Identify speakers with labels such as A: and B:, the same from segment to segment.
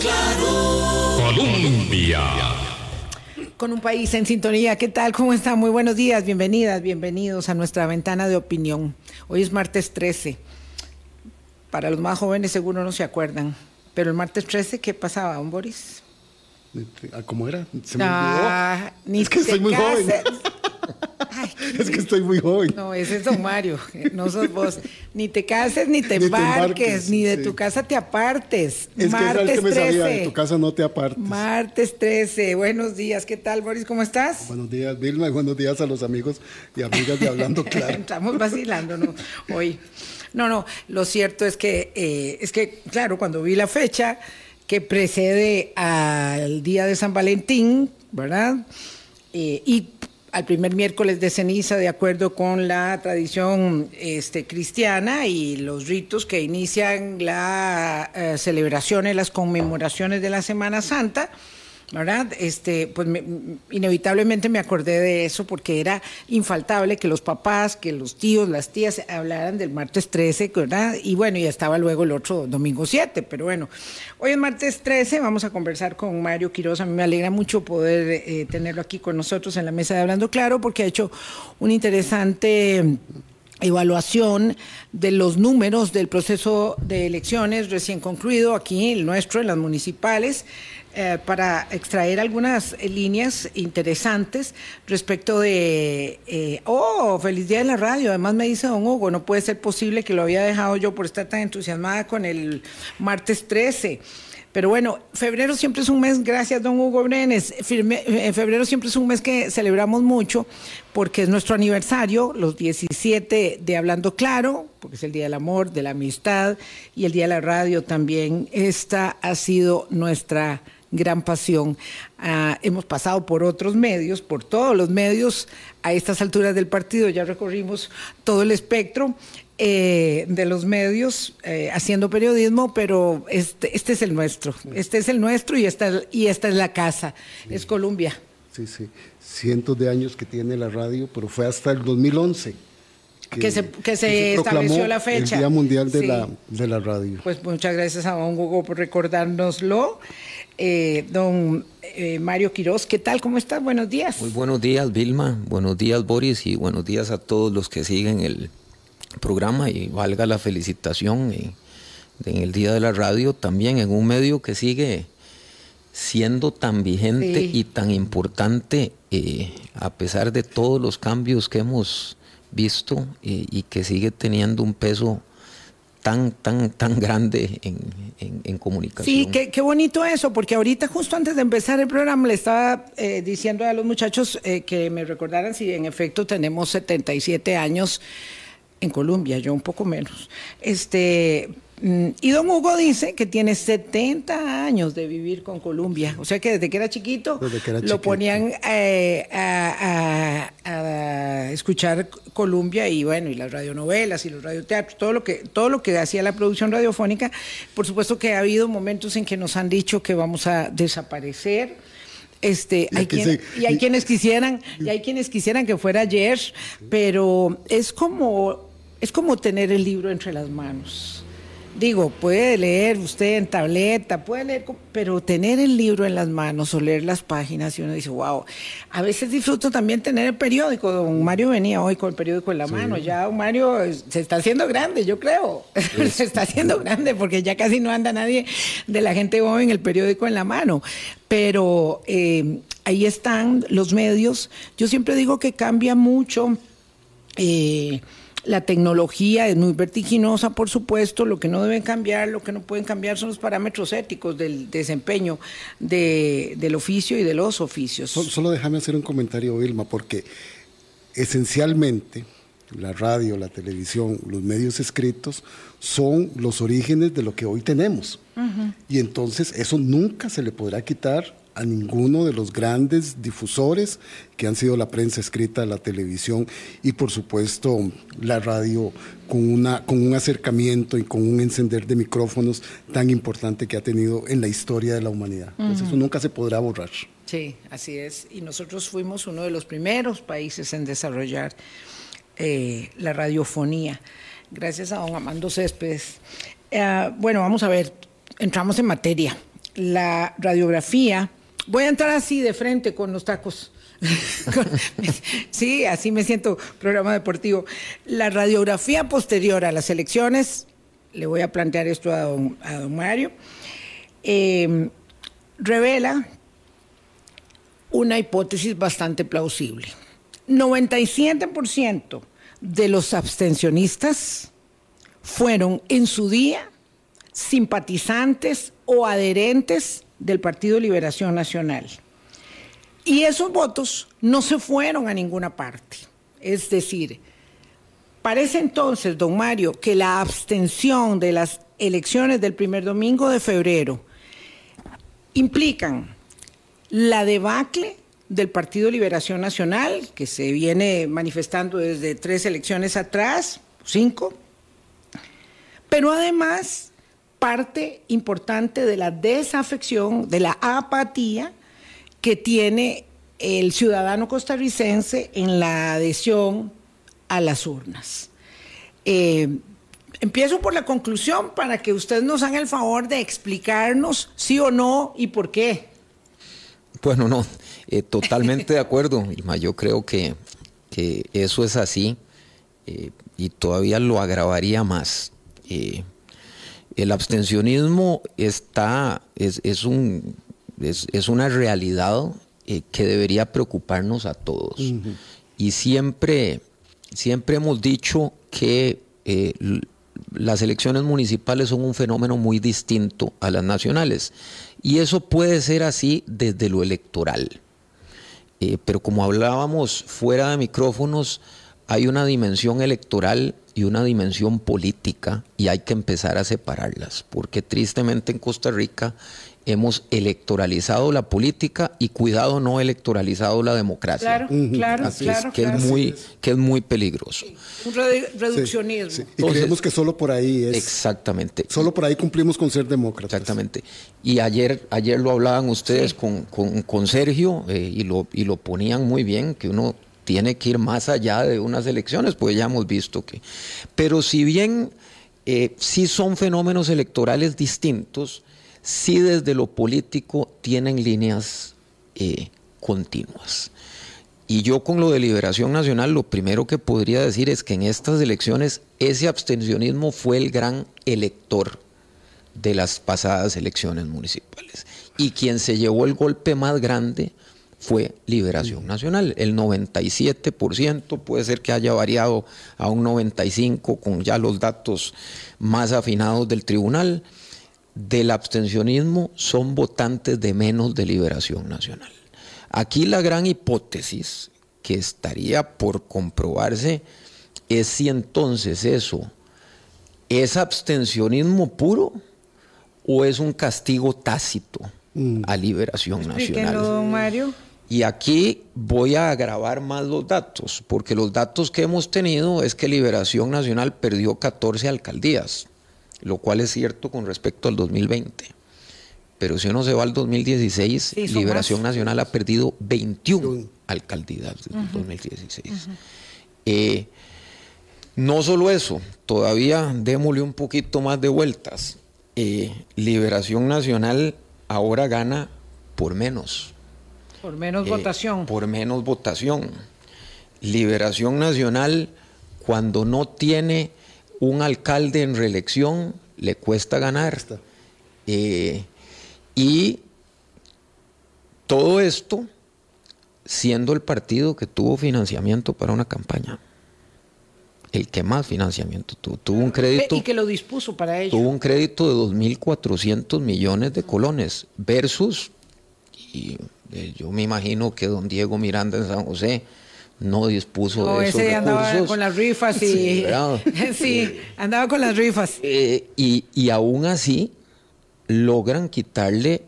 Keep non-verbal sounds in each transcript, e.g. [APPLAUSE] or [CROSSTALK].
A: claro. Colombia.
B: Con un país en sintonía. ¿Qué tal? ¿Cómo están? Muy buenos días. Bienvenidas, bienvenidos a nuestra ventana de opinión. Hoy es martes 13. Para los más jóvenes seguro no se acuerdan. Pero el martes 13, ¿qué pasaba, don Boris?
C: Ah, ¿Cómo era? Se me
B: Ah,
C: olvidó.
B: ni
C: es que soy muy joven.
B: Ay,
C: Es que estoy muy joven.
B: No, ese es don Mario, no sos vos. Ni te cases, ni te
C: Ni te
B: embarques, ni de
C: sí.
B: tu casa te apartes.
C: Es que era el
B: Martes
C: que me sabía,
B: 13.
C: de tu casa no te apartes.
B: Martes 13. Buenos días. ¿Qué tal, Boris? ¿Cómo estás?
C: Buenos días, Vilma, y buenos días a los amigos y amigas de Hablando [LAUGHS] Claro.
B: Estamos vacilando, ¿no? Hoy. No, no, lo cierto es que, eh, es que, claro, cuando vi la fecha que precede al día de San Valentín, ¿verdad? Eh, y al primer miércoles de ceniza, de acuerdo con la tradición este, cristiana y los ritos que inician la eh, celebraciones, las conmemoraciones de la Semana Santa, ¿verdad? Este, pues me- inevitablemente me acordé de eso porque era infaltable que los papás, que los tíos, las tías hablaran del martes 13, ¿verdad? Y bueno, ya estaba luego el otro domingo 7, pero bueno, hoy es martes 13, vamos a conversar con Mario Quiroz, a mí me alegra mucho poder eh, tenerlo aquí con nosotros en la mesa de Hablando Claro porque ha hecho un interesante evaluación de los números del proceso de elecciones recién concluido aquí, el nuestro, en las municipales, eh, para extraer algunas líneas interesantes respecto de, eh, oh, feliz día de la radio, además me dice don Hugo, no puede ser posible que lo había dejado yo por estar tan entusiasmada con el martes 13. Pero bueno, febrero siempre es un mes, gracias don Hugo Brenes, firme- eh, febrero siempre es un mes que celebramos mucho porque es nuestro aniversario, los 17 de Hablando Claro, porque es el Día del Amor, de la Amistad y el Día de la Radio también. Esta ha sido nuestra gran pasión. Ah, hemos pasado por otros medios, por todos los medios, a estas alturas del partido ya recorrimos todo el espectro eh, de los medios eh, haciendo periodismo, pero este, este es el nuestro, este es el nuestro y esta, y esta es la casa, es Colombia.
C: Sí, sí. Cientos de años que tiene la radio, pero fue hasta el 2011
B: Que se- que se
C: proclamó
B: estableció la fecha.
C: El Día Mundial de,
B: Sí.
C: la, de la Radio.
B: Pues muchas gracias a don Hugo por recordárnoslo. Eh, don eh, Mario Quiroz, ¿qué tal? ¿Cómo estás? Buenos días.
D: Muy buenos días, Vilma. Buenos días, Boris. Y buenos días a todos los que siguen el programa. Y valga la felicitación en, en el Día de la Radio, también en un medio que sigue siendo tan vigente
B: Sí.
D: y tan importante eh, a pesar de todos los cambios que hemos visto eh, y que sigue teniendo un peso tan, tan, tan grande en, en- en comunicación.
B: Sí, qué, qué bonito eso, porque ahorita justo antes de empezar el programa le estaba eh, diciendo a los muchachos eh, que me recordaran si en efecto tenemos 77 años en Colombia, yo un poco menos. Este, mm, y don Hugo dice que tiene 70 años de vivir con Colombia, o sea que desde que era chiquito
C: Desde que era
B: lo
C: chiquito.
B: ponían eh, a, a- a escuchar Colombia y bueno, y las radionovelas y los radioteatros, todo lo que todo lo que hacía la producción radiofónica. Por supuesto que ha habido momentos en que nos han dicho que vamos a desaparecer. Este,
C: Y
B: hay quien- y hay quienes quisieran, y hay quienes quisieran que fuera ayer, pero es como es como tener el libro entre las manos. Digo, puede leer usted en tableta, puede leer, pero tener el libro en las manos o leer las páginas y uno dice, wow. A veces disfruto también tener el periódico. Don Mario venía hoy con el periódico en la mano. Ya don Mario se está haciendo grande, yo creo. [LAUGHS] se está haciendo grande porque ya casi no anda nadie de la gente joven el periódico en la mano. Pero eh, ahí están los medios. Yo siempre digo que cambia mucho. eh, la tecnología es muy vertiginosa, por supuesto. Lo que no deben cambiar, lo que no pueden cambiar son los parámetros éticos del desempeño de- del oficio y de los oficios.
C: Sol- Solo déjame hacer un comentario, Vilma, porque esencialmente la radio, la televisión, los medios escritos son los orígenes de lo que hoy tenemos. Y entonces eso nunca se le podrá quitar a ninguno de los grandes difusores que han sido la prensa escrita, la televisión y por supuesto la radio con, una, con un acercamiento y con un encender de micrófonos tan importante que ha tenido en la historia de la humanidad. Entonces eso nunca se podrá borrar.
B: Sí, así es. Y nosotros fuimos uno de los primeros países en desarrollar eh, la radiofonía, gracias a don Amando Céspedes. Eh, bueno, vamos a ver, entramos en materia. la radiografía, voy a entrar así de frente con los tacos. [LAUGHS] sí, así me siento programa deportivo. La radiografía posterior a las elecciones, le voy a plantear esto a don, Mario, eh, revela una hipótesis bastante plausible. 97% de los abstencionistas fueron en su día simpatizantes o adherentes del Partido Liberación Nacional. Y esos votos no se fueron a ninguna parte. Es decir, parece entonces, don Mario, que la abstención de las elecciones del primer domingo de febrero implican la debacle del Partido Liberación Nacional, que se viene manifestando desde tres elecciones atrás, cinco, pero además parte importante de la desafección, de la apatía que tiene el ciudadano costarricense en la adhesión a las urnas. Eh, empiezo por la conclusión para que usted nos haga el favor de explicarnos sí o no y por qué.
D: Bueno, no, eh, totalmente de acuerdo, Irma. Yo creo que, eso es así eh, y todavía lo agravaría más. El abstencionismo está, es, un, es, una realidad que debería preocuparnos a todos. Y siempre, siempre hemos dicho que las elecciones municipales son un fenómeno muy distinto a las nacionales. Y eso puede ser así desde lo electoral. Eh, pero como hablábamos fuera de micrófonos, hay una dimensión electoral y una dimensión política y hay que empezar a separarlas, porque tristemente en Costa Rica hemos electoralizado la política y cuidado no electoralizado la democracia.
B: Claro, claro, claro,
D: que es muy que es muy peligroso.
B: Un reduccionismo.
C: Y creemos que solo por ahí es
D: Exactamente.
C: Solo por ahí cumplimos con ser demócratas.
D: Exactamente. Y ayer ayer lo hablaban ustedes con, con, Sergio eh, y lo y lo ponían muy bien que uno tiene que ir más allá de unas elecciones, pues ya hemos visto que. Pero si bien eh, sí son fenómenos electorales distintos, sí desde lo político tienen líneas eh, continuas. Y yo con lo de Liberación Nacional, lo primero que podría decir es que en estas elecciones ese abstencionismo fue el gran elector de las pasadas elecciones municipales. Y quien se llevó el golpe más grande fue Liberación Nacional. El 97% puede ser que haya variado a un 95% con ya los datos más afinados del tribunal del abstencionismo son votantes de menos de liberación nacional. Aquí la gran hipótesis que estaría por comprobarse es si entonces eso es abstencionismo puro o es un castigo tácito mm. a liberación nacional.
B: Mario.
D: Y aquí voy a agravar más los datos, porque los datos que hemos tenido es que Liberación Nacional perdió 14 alcaldías lo cual es cierto con respecto al 2020. Pero si uno se va al 2016, Liberación Nacional ha perdido 21 alcaldías desde el 2016. Eh, no solo eso, todavía démosle un poquito más de vueltas. Eh, Liberación Nacional ahora gana por menos.
B: Por menos eh, votación.
D: Por menos votación. Liberación Nacional, cuando no tiene un alcalde en reelección le cuesta ganar. Eh, y todo esto siendo el partido que tuvo financiamiento para una campaña. El que más financiamiento tuvo. Tuvo un crédito.
B: Y que lo dispuso para ello.
D: Tuvo un crédito de 2.400 millones de colones versus, y eh, yo me imagino que don Diego Miranda en San José no dispuso de esos ese
B: andaba con las rifas y sí, [LAUGHS] andaba con las rifas
D: eh, y, y aún así logran quitarle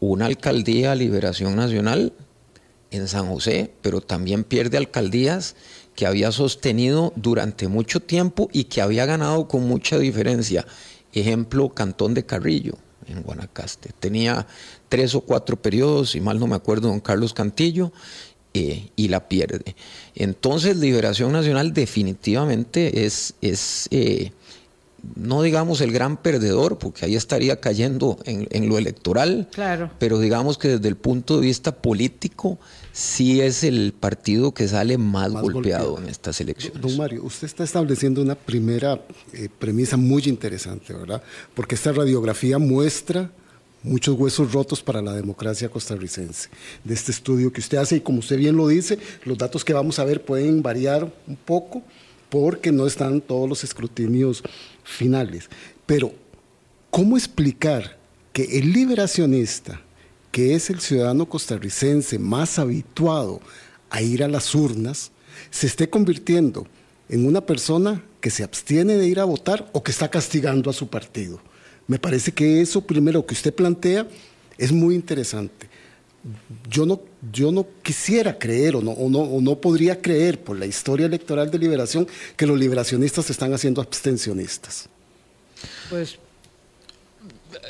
D: una alcaldía a Liberación Nacional en San José, pero también pierde alcaldías que había sostenido durante mucho tiempo y que había ganado con mucha diferencia. Ejemplo, Cantón de Carrillo en Guanacaste. Tenía tres o cuatro periodos, si mal no me acuerdo, don Carlos Cantillo, eh, y la pierde. Entonces, Liberación Nacional definitivamente es, es eh, no digamos el gran perdedor, porque ahí estaría cayendo en, lo electoral,
B: claro.
D: pero digamos que desde el punto de vista político sí es el partido que sale más, golpeado, en estas elecciones.
C: Don Mario, usted está estableciendo una primera eh, premisa muy interesante, ¿verdad? Porque esta radiografía muestra muchos huesos rotos para la democracia costarricense. De este estudio que usted hace, y como usted bien lo dice, los datos que vamos a ver pueden variar un poco porque no están todos los escrutinios finales. Pero, ¿cómo explicar que el liberacionista, que es el ciudadano costarricense más habituado a ir a las urnas, se esté convirtiendo en una persona que se abstiene de ir a votar o que está castigando a su partido? Me parece que eso primero que usted plantea es muy interesante. Yo no, yo no quisiera creer o no, o, no, o no podría creer por la historia electoral de liberación que los liberacionistas se están haciendo abstencionistas.
B: Pues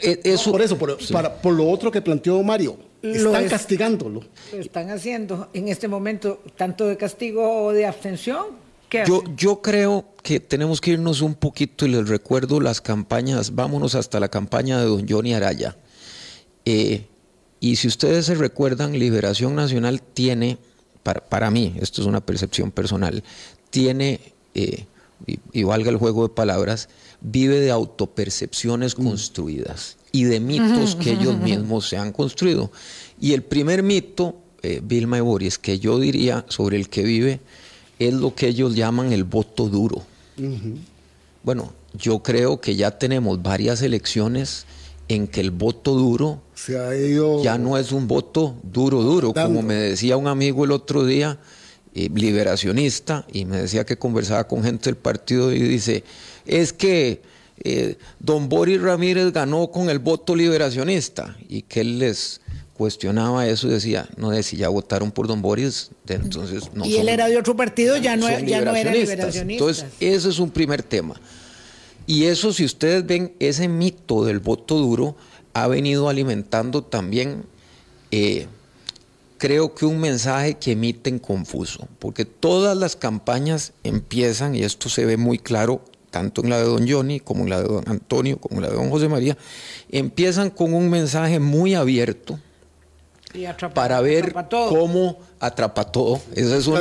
C: e, eso, por eso, por, para, por lo otro que planteó Mario, están castigándolo.
B: Lo están haciendo en este momento tanto de castigo o de abstención
D: yo, yo creo que tenemos que irnos un poquito y les recuerdo las campañas, vámonos hasta la campaña de don Johnny Araya. Eh, y si ustedes se recuerdan, Liberación Nacional tiene, para, mí, esto es una percepción personal, tiene, eh, y, valga el juego de palabras, vive de autopercepciones mm. construidas y de mitos que [LAUGHS] ellos mismos se han construido. Y el primer mito, eh, Vilma y Boris, que yo diría sobre el que vive es lo que ellos llaman el voto duro. Bueno, yo creo que ya tenemos varias elecciones en que el voto duro ya no es un voto duro, duro, como me decía un amigo el otro día, eh, liberacionista, y me decía que conversaba con gente del partido y dice, es que eh, don Boris Ramírez ganó con el voto liberacionista y que él les cuestionaba eso y decía, no, de si ya votaron por Don Boris, entonces no
B: Y él era de otro partido, ya no, ya no era liberacionista.
D: Entonces, ese es un primer tema. Y eso, si ustedes ven, ese mito del voto duro ha venido alimentando también, eh, creo que un mensaje que emiten confuso, porque todas las campañas empiezan, y esto se ve muy claro tanto en la de don Johnny como en la de don Antonio, como en la de don José María, empiezan con un mensaje muy abierto, para ver cómo atrapa todo. Esa es una,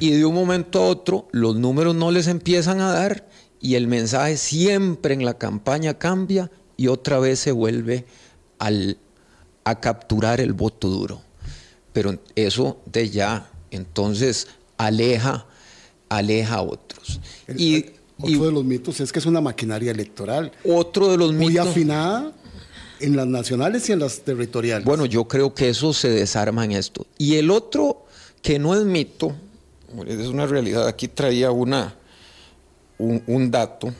D: y de un momento a otro los números no les empiezan a dar y el mensaje siempre en la campaña cambia y otra vez se vuelve al, a capturar el voto duro. Pero eso de ya entonces aleja, aleja a otros.
C: y, otro de los mitos es que es una maquinaria electoral.
D: Otro de los
C: muy afinada en las nacionales y en las territoriales.
D: Bueno, yo creo que eso se desarma en esto. Y el otro, que no es mito, es una realidad, aquí traía una, un, dato,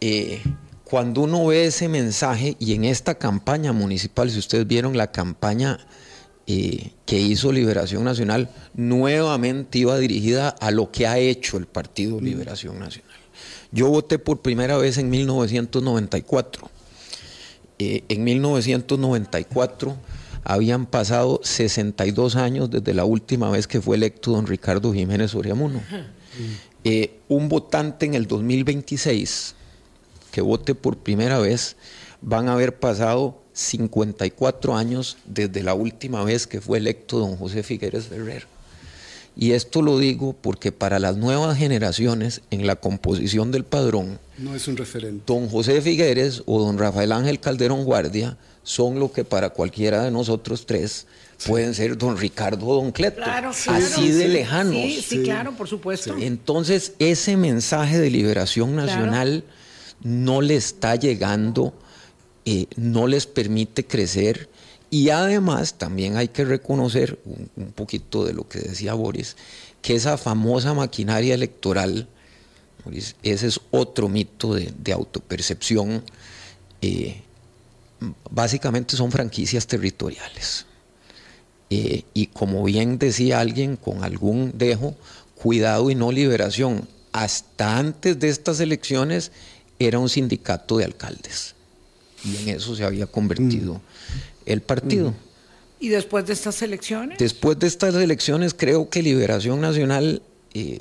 D: eh, cuando uno ve ese mensaje y en esta campaña municipal, si ustedes vieron la campaña eh, que hizo Liberación Nacional, nuevamente iba dirigida a lo que ha hecho el Partido Liberación Nacional. Yo voté por primera vez en 1994 eh, en 1994 habían pasado 62 años desde la última vez que fue electo don Ricardo Jiménez Oriamuno. Eh, un votante en el 2026 que vote por primera vez van a haber pasado 54 años desde la última vez que fue electo don José Figueres Ferrer. Y esto lo digo porque para las nuevas generaciones, en la composición del padrón,
C: no es un referente.
D: Don José Figueres o don Rafael Ángel Calderón Guardia son lo que para cualquiera de nosotros tres pueden ser don Ricardo o don Cleto. así de lejanos.
B: Sí, sí, claro, por supuesto.
D: Entonces, ese mensaje de liberación nacional no le está llegando, eh, no les permite crecer y además también hay que reconocer un, poquito de lo que decía Boris, que esa famosa maquinaria electoral, ese es otro mito de, autopercepción, eh, básicamente son franquicias territoriales. Eh, y como bien decía alguien con algún dejo, cuidado y no liberación. Hasta antes de estas elecciones era un sindicato de alcaldes y en eso se había convertido mm el partido.
B: ¿Y después de estas elecciones?
D: Después de estas elecciones creo que Liberación Nacional, eh,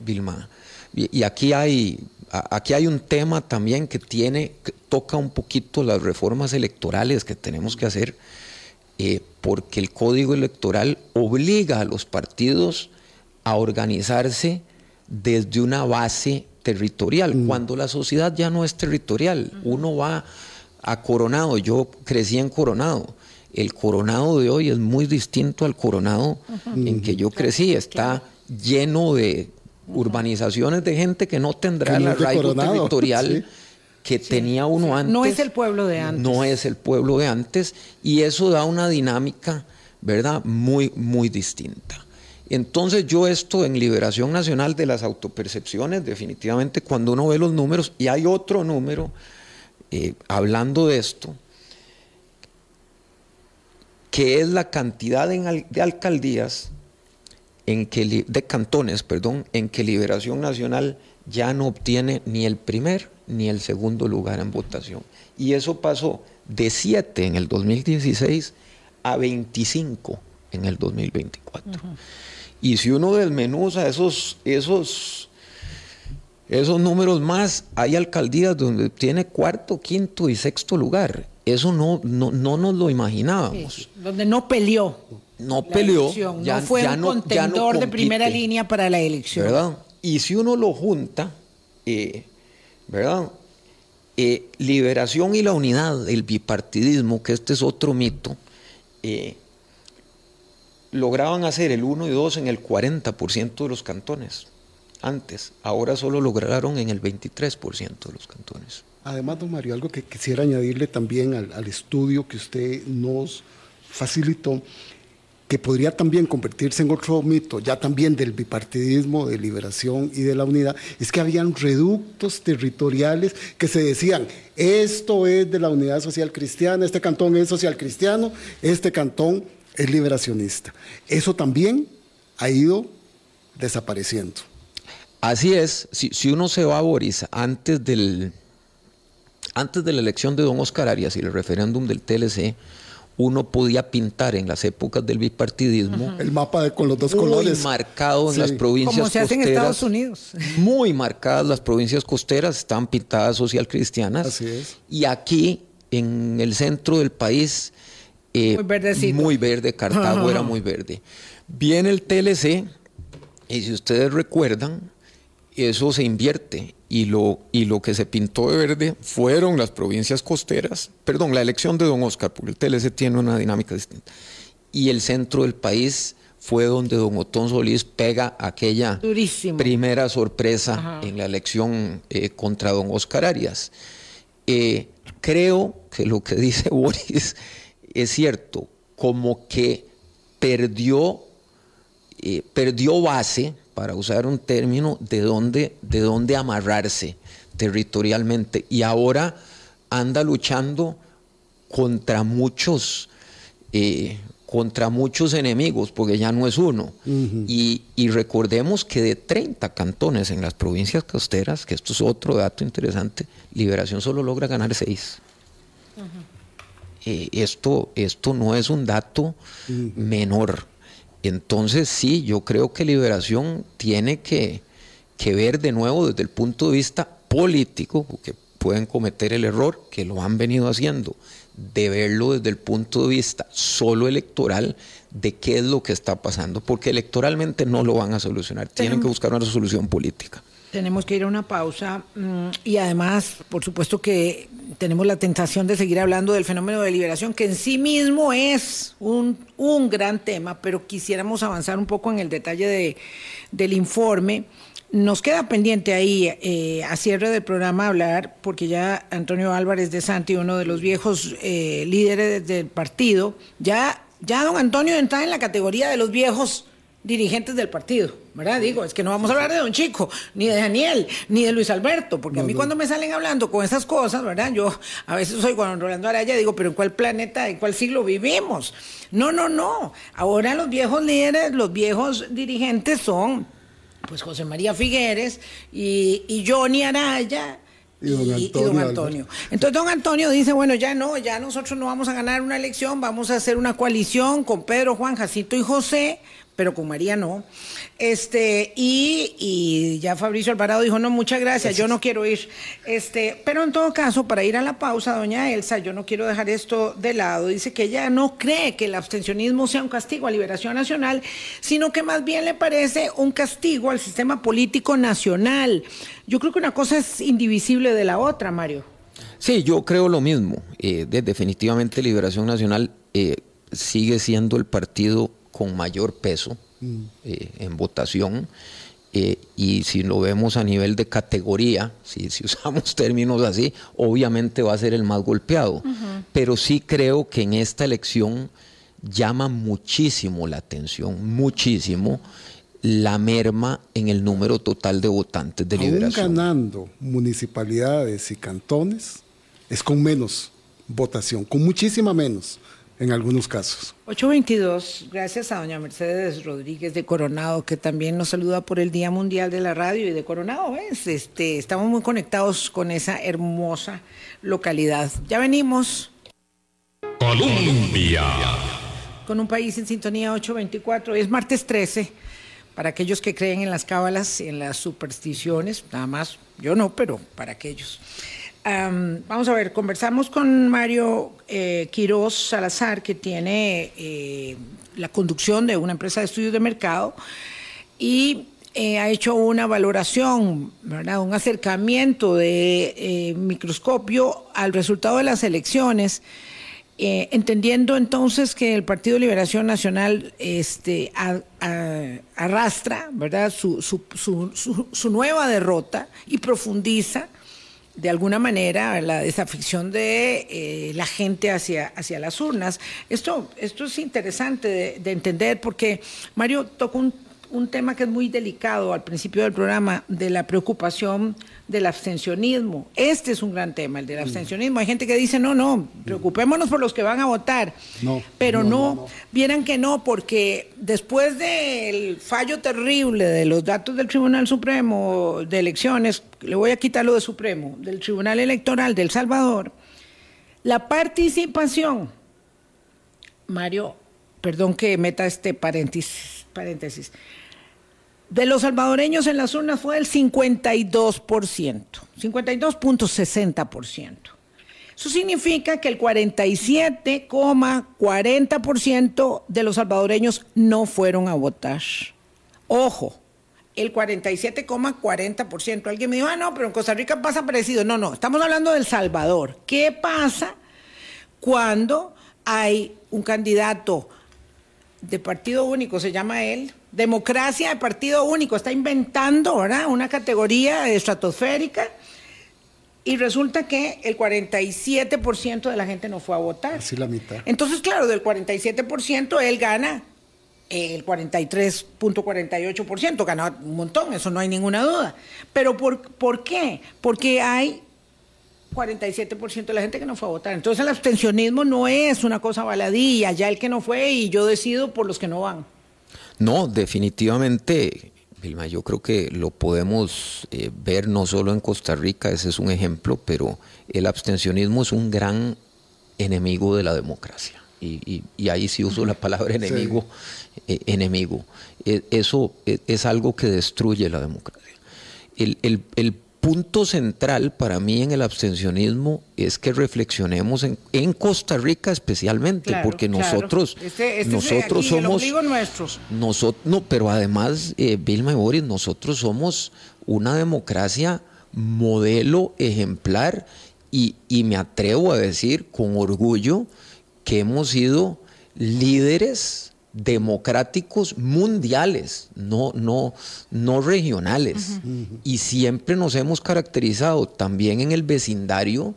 D: Vilma, y, aquí hay aquí hay un tema también que tiene, toca un poquito las reformas electorales que tenemos que hacer, eh, porque el código electoral obliga a los partidos a organizarse desde una base territorial, mm. cuando la sociedad ya no es territorial. Uno va a Coronado, yo crecí en Coronado. El Coronado de hoy es muy distinto al Coronado en que yo crecí. Está lleno de urbanizaciones de gente que no tendrá el arraigo territorial que tenía uno antes.
B: No es el pueblo de antes.
D: No es el pueblo de antes y eso da una dinámica, ¿verdad? Muy, muy distinta. Entonces yo esto en Liberación Nacional de las Autopercepciones, definitivamente cuando uno ve los números, y hay otro número eh, hablando de esto, que es la cantidad de alcaldías en que, de cantones, perdón, en que Liberación Nacional ya no obtiene ni el primer ni el segundo lugar en votación. Y eso pasó de 7 en el 2016 a 25 en el 2024. Y si uno desmenuza esos, esos, esos números más, hay alcaldías donde tiene cuarto, quinto y sexto lugar. Eso no, no, nos lo imaginábamos.
B: donde no peleó.
D: No peleó.
B: Ya, no fue un contendor de primera línea para la elección.
D: ¿Verdad? Y si uno lo junta, eh, ¿verdad? Eh, liberación y la unidad, el bipartidismo, que este es otro mito, eh, lograban hacer el 1 y 2 en el 40% de los cantones antes, ahora solo lograron en el 23% de los cantones.
C: Además, don Mario, algo que quisiera añadirle también al, estudio que usted nos facilitó, que podría también convertirse en otro mito, ya también del bipartidismo, de liberación y de la unidad, es que habían reductos territoriales que se decían, esto es de la unidad social cristiana, este cantón es social cristiano, este cantón es liberacionista. Eso también ha ido desapareciendo.
D: Así es, si, uno se va a Boris antes del antes de la elección de don Oscar Arias y el referéndum del TLC, uno podía pintar en las épocas del bipartidismo
C: el mapa de, con los dos colores.
D: marcado en las provincias como se hace en
B: Estados Unidos.
D: Muy marcadas las provincias costeras están pintadas social cristianas
C: Así es.
D: y aquí en el centro del país
B: muy,
D: muy verde, Cartago era [LAUGHS] muy verde. Viene el TLC y si ustedes recuerdan, eso se invierte. Y lo, y lo que se pintó de verde fueron las provincias costeras, perdón, la elección de don Oscar, porque el TLC tiene una dinámica distinta, y el centro del país fue donde don Otón Solís pega aquella primera sorpresa en la elección eh, contra don Oscar Arias. Eh, creo que lo que [LAUGHS] dice Boris es cierto, como que perdió, eh, perdió base, para usar un término, de dónde, de dónde amarrarse territorialmente. Y ahora anda luchando contra muchos, eh, contra muchos enemigos, porque ya no es uno. y, recordemos que de 30 cantones en las provincias costeras, que esto es otro dato interesante, Liberación solo logra ganar 6. Eh, esto, esto no es un dato menor. Entonces sí, yo creo que Liberación tiene que, que ver de nuevo desde el punto de vista político, porque pueden cometer el error, que lo han venido haciendo, de verlo desde el punto de vista solo electoral de qué es lo que está pasando, porque electoralmente no lo van a solucionar, tienen que buscar una solución política.
B: Tenemos que ir a una pausa mm, y además, por supuesto que tenemos la tentación de seguir hablando del fenómeno de liberación, que en sí mismo es un, un gran tema, pero quisiéramos avanzar un poco en el detalle de, del informe. Nos queda pendiente ahí, eh, a cierre del programa, hablar, porque ya Antonio Álvarez de Santi, uno de los viejos eh, líderes del partido, ya, ya don Antonio está en la categoría de los viejos dirigentes del partido, ¿verdad? Digo, es que no vamos a hablar de Don Chico, ni de Daniel, ni de Luis Alberto, porque a mí cuando me salen hablando con esas cosas, ¿verdad? Yo a veces soy cuando Rolando Araya digo, pero ¿en cuál planeta, en cuál siglo vivimos? No, no, no. Ahora los viejos líderes, los viejos dirigentes son, pues José María Figueres y, y Johnny Araya.
C: Y don,
B: Antonio, Entonces don Antonio dice, bueno, ya no, ya nosotros no vamos a ganar una elección, vamos a hacer una coalición con Pedro, Juan, Jacinto y José pero con María no. Este, y, y ya Fabricio Alvarado dijo, no, muchas gracias, yo no quiero ir. Este, pero en todo caso, para ir a la pausa, doña Elsa, yo no quiero dejar esto de lado, dice que ella no cree que el abstencionismo sea un castigo a Liberación Nacional, sino que más bien le parece un castigo al sistema político nacional. Yo creo que una cosa es indivisible de la otra, Mario.
D: Sí, yo creo lo mismo. Eh, definitivamente Liberación Nacional eh, sigue siendo el partido con mayor peso eh, en votación. Eh, y si lo vemos a nivel de categoría, si, si, [LAUGHS] usamos términos así, obviamente va a ser el más golpeado. Pero sí creo que en esta elección llama muchísimo la atención, muchísimo la merma en el número total de votantes de
C: Aún
D: liberación.
C: ganando municipalidades y cantones, es con menos votación, con muchísima menos en algunos casos.
B: 822, gracias a doña Mercedes Rodríguez de Coronado, que también nos saluda por el Día Mundial de la Radio y de Coronado, ¿ves? Este, estamos muy conectados con esa hermosa localidad. Ya venimos.
A: Colombia.
B: Con un país en sintonía 824, es martes 13. Para aquellos que creen en las cábalas, en las supersticiones, nada más, yo no, pero para aquellos. Vamos a ver, conversamos con Mario eh, Quiroz Salazar, que tiene eh, la conducción de una empresa de estudios de mercado y eh, ha hecho una valoración, ¿verdad? un acercamiento de microscopio al resultado de las elecciones. entendiendo entonces que el Partido Liberación Nacional este, arrastra ¿verdad? Su nueva derrota y profundiza de alguna manera la desafección de eh, la gente hacia, hacia las urnas. Esto, esto es interesante de, de entender porque Mario tocó un, un, tema que es muy delicado al principio del programa, de la preocupación del abstencionismo. Este es un gran tema, el del abstencionismo. Hay gente que dice, no, no, preocupémonos por los que van a votar.
C: No,
B: Pero
C: no,
B: no, vieran que no, porque después del fallo terrible de los datos del Tribunal Supremo de elecciones, le voy a quitar lo de Supremo, del Tribunal Electoral de El Salvador, la participación, Mario, perdón que meta este paréntesis, paréntesis de los salvadoreños en las urnas fue del 52%, 52.60%. Eso significa que el 47,40% de los salvadoreños no fueron a votar. Ojo, el 47,40%. Alguien me dijo, ah, no, pero en Costa Rica pasa parecido. No, no, estamos hablando del Salvador. ¿Qué pasa cuando hay un candidato de partido único, se llama él, democracia de partido único, está inventando, ¿verdad? Una categoría estratosférica y resulta que el 47% de la gente no fue a votar.
C: Así la mitad.
B: Entonces, claro, del 47% él gana el 43.48%, gana un montón, eso no hay ninguna duda. Pero ¿por, ¿por qué? Porque hay 47% de la gente que no fue a votar. Entonces el abstencionismo no es una cosa baladilla, ya el que no fue y yo decido por los que no van.
D: No, definitivamente, Vilma, yo creo que lo podemos eh, ver no solo en Costa Rica, ese es un ejemplo, pero el abstencionismo es un gran enemigo de la democracia. Y, y, y ahí sí uso la palabra enemigo, sí. eh, enemigo. Eh, eso es algo que destruye la democracia. El, el, el punto central para mí en el abstencionismo es que reflexionemos en, en Costa Rica especialmente,
B: claro,
D: porque
B: claro.
D: nosotros,
B: este, este
D: nosotros
B: aquí,
D: somos...
B: nuestros.
D: Nosotros, no, pero además, eh, Vilma y Boris, nosotros somos una democracia modelo ejemplar y, y me atrevo a decir con orgullo que hemos sido líderes democráticos mundiales, no, no, no regionales. Uh -huh. Y siempre nos hemos caracterizado también en el vecindario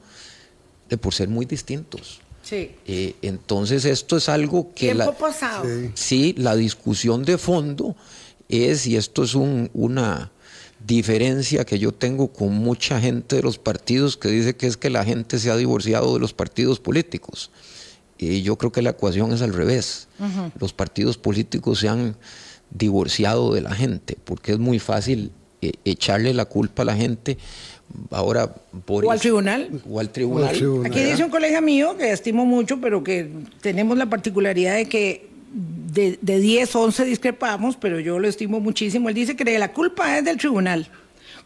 D: de por ser muy distintos.
B: Sí.
D: Eh, entonces esto es algo que...
B: Tiempo
D: La,
B: pasado.
D: Sí. sí. la discusión de fondo es, y esto es un, una diferencia que yo tengo con mucha gente de los partidos que dice que es que la gente se ha divorciado de los partidos políticos. Y yo creo que la ecuación es al revés. Uh -huh. Los partidos políticos se han divorciado de la gente, porque es muy fácil eh, echarle la culpa a la gente. Ahora,
B: Boris, o al tribunal.
D: O al tribunal.
C: O al tribunal.
B: Aquí dice un colega mío que estimo mucho, pero que tenemos la particularidad de que de, de 10, 11 discrepamos, pero yo lo estimo muchísimo. Él dice que la culpa es del tribunal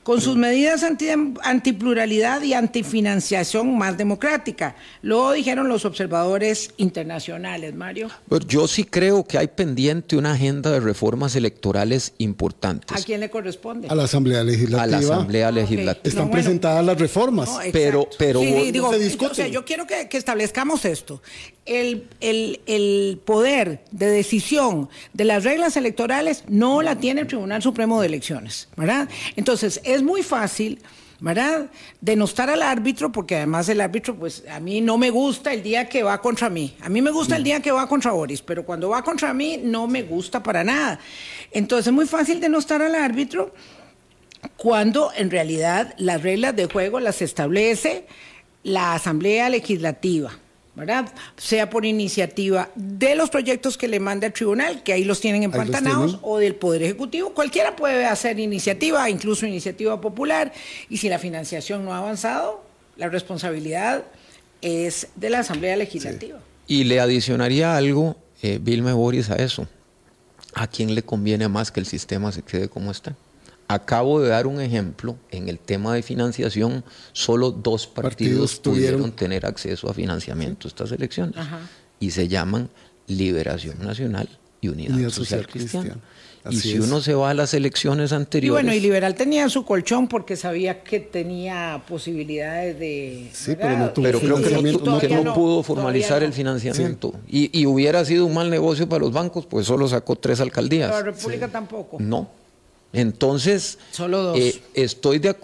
B: con sus medidas anti, antipluralidad y antifinanciación más democrática. Lo dijeron los observadores internacionales, Mario.
D: yo sí creo que hay pendiente una agenda de reformas electorales importantes.
B: ¿A quién le corresponde?
C: A la Asamblea Legislativa.
D: A la Asamblea Legislativa.
C: Están presentadas las reformas.
D: pero pero
B: yo quiero que, que establezcamos esto el, el, poder de decisión de las reglas electorales no la tiene el Tribunal Supremo de Elecciones, ¿verdad? Entonces, es muy fácil, ¿verdad? Denostar al árbitro, porque además el árbitro, pues a mí no me gusta el día que va contra mí. A mí me gusta el día que va contra Boris, pero cuando va contra mí no me gusta para nada. Entonces, es muy fácil denostar al árbitro cuando en realidad las reglas de juego las establece la Asamblea Legislativa. ¿Verdad? Sea por iniciativa de los proyectos que le manda el tribunal, que ahí los tienen empantanados, o del Poder Ejecutivo. Cualquiera puede hacer iniciativa, incluso iniciativa popular, y si la financiación no ha avanzado, la responsabilidad es de la Asamblea Legislativa.
D: Y le adicionaría algo, eh, Vilme Boris, a eso. ¿A quién le conviene más que el sistema se quede como está? Acabo de dar un ejemplo, en el tema de financiación, solo dos partidos, pudieron tener acceso a financiamiento a estas elecciones y se llaman Liberación Nacional y Unidad, Social, Cristiana. Y si uno se va a las elecciones anteriores.
B: Y bueno, y Liberal tenía su colchón porque sabía que tenía posibilidades de.
C: Sí, pero, no
D: pero creo que no, pudo formalizar el financiamiento. Y, y, hubiera sido un mal negocio para los bancos, pues solo sacó tres alcaldías.
B: Pero la República tampoco.
D: No. Entonces,
B: Solo eh,
D: estoy de,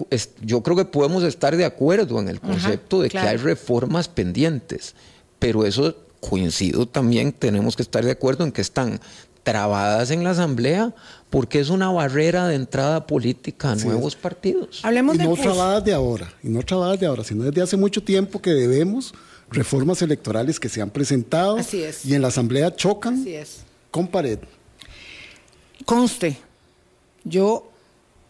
D: yo creo que podemos estar de acuerdo en el concepto de que hay reformas pendientes, pero eso coincido también, tenemos que estar de acuerdo en que están trabadas en la Asamblea porque es una barrera de entrada política a nuevos partidos.
C: Hablemos y no trabadas de ahora, y no trabadas de ahora, sino desde hace mucho tiempo que debemos reformas electorales que se han presentado y en la Asamblea chocan con pared.
B: Conste, yo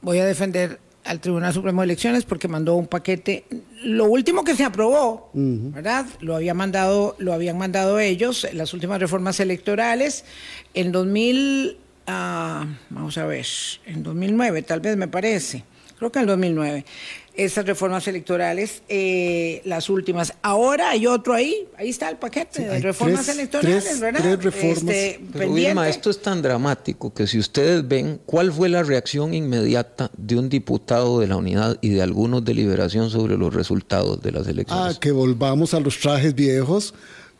B: voy a defender al Tribunal Supremo de Elecciones porque mandó un paquete. Lo último que se aprobó, ¿verdad? Lo había mandado, lo habían mandado ellos, las últimas reformas electorales en 2000, ah, vamos a ver, en 2009, tal vez me parece. Creo que en 2009 esas reformas electorales, eh, las últimas. Ahora hay otro ahí, ahí está el paquete de reformas electorales, ¿verdad?
C: Tres reformas. Este,
D: Pero esto es tan dramático que si ustedes ven cuál fue la reacción inmediata de un diputado de la unidad y de algunos de liberación sobre los resultados de las elecciones.
C: Ah, que volvamos a los trajes viejos,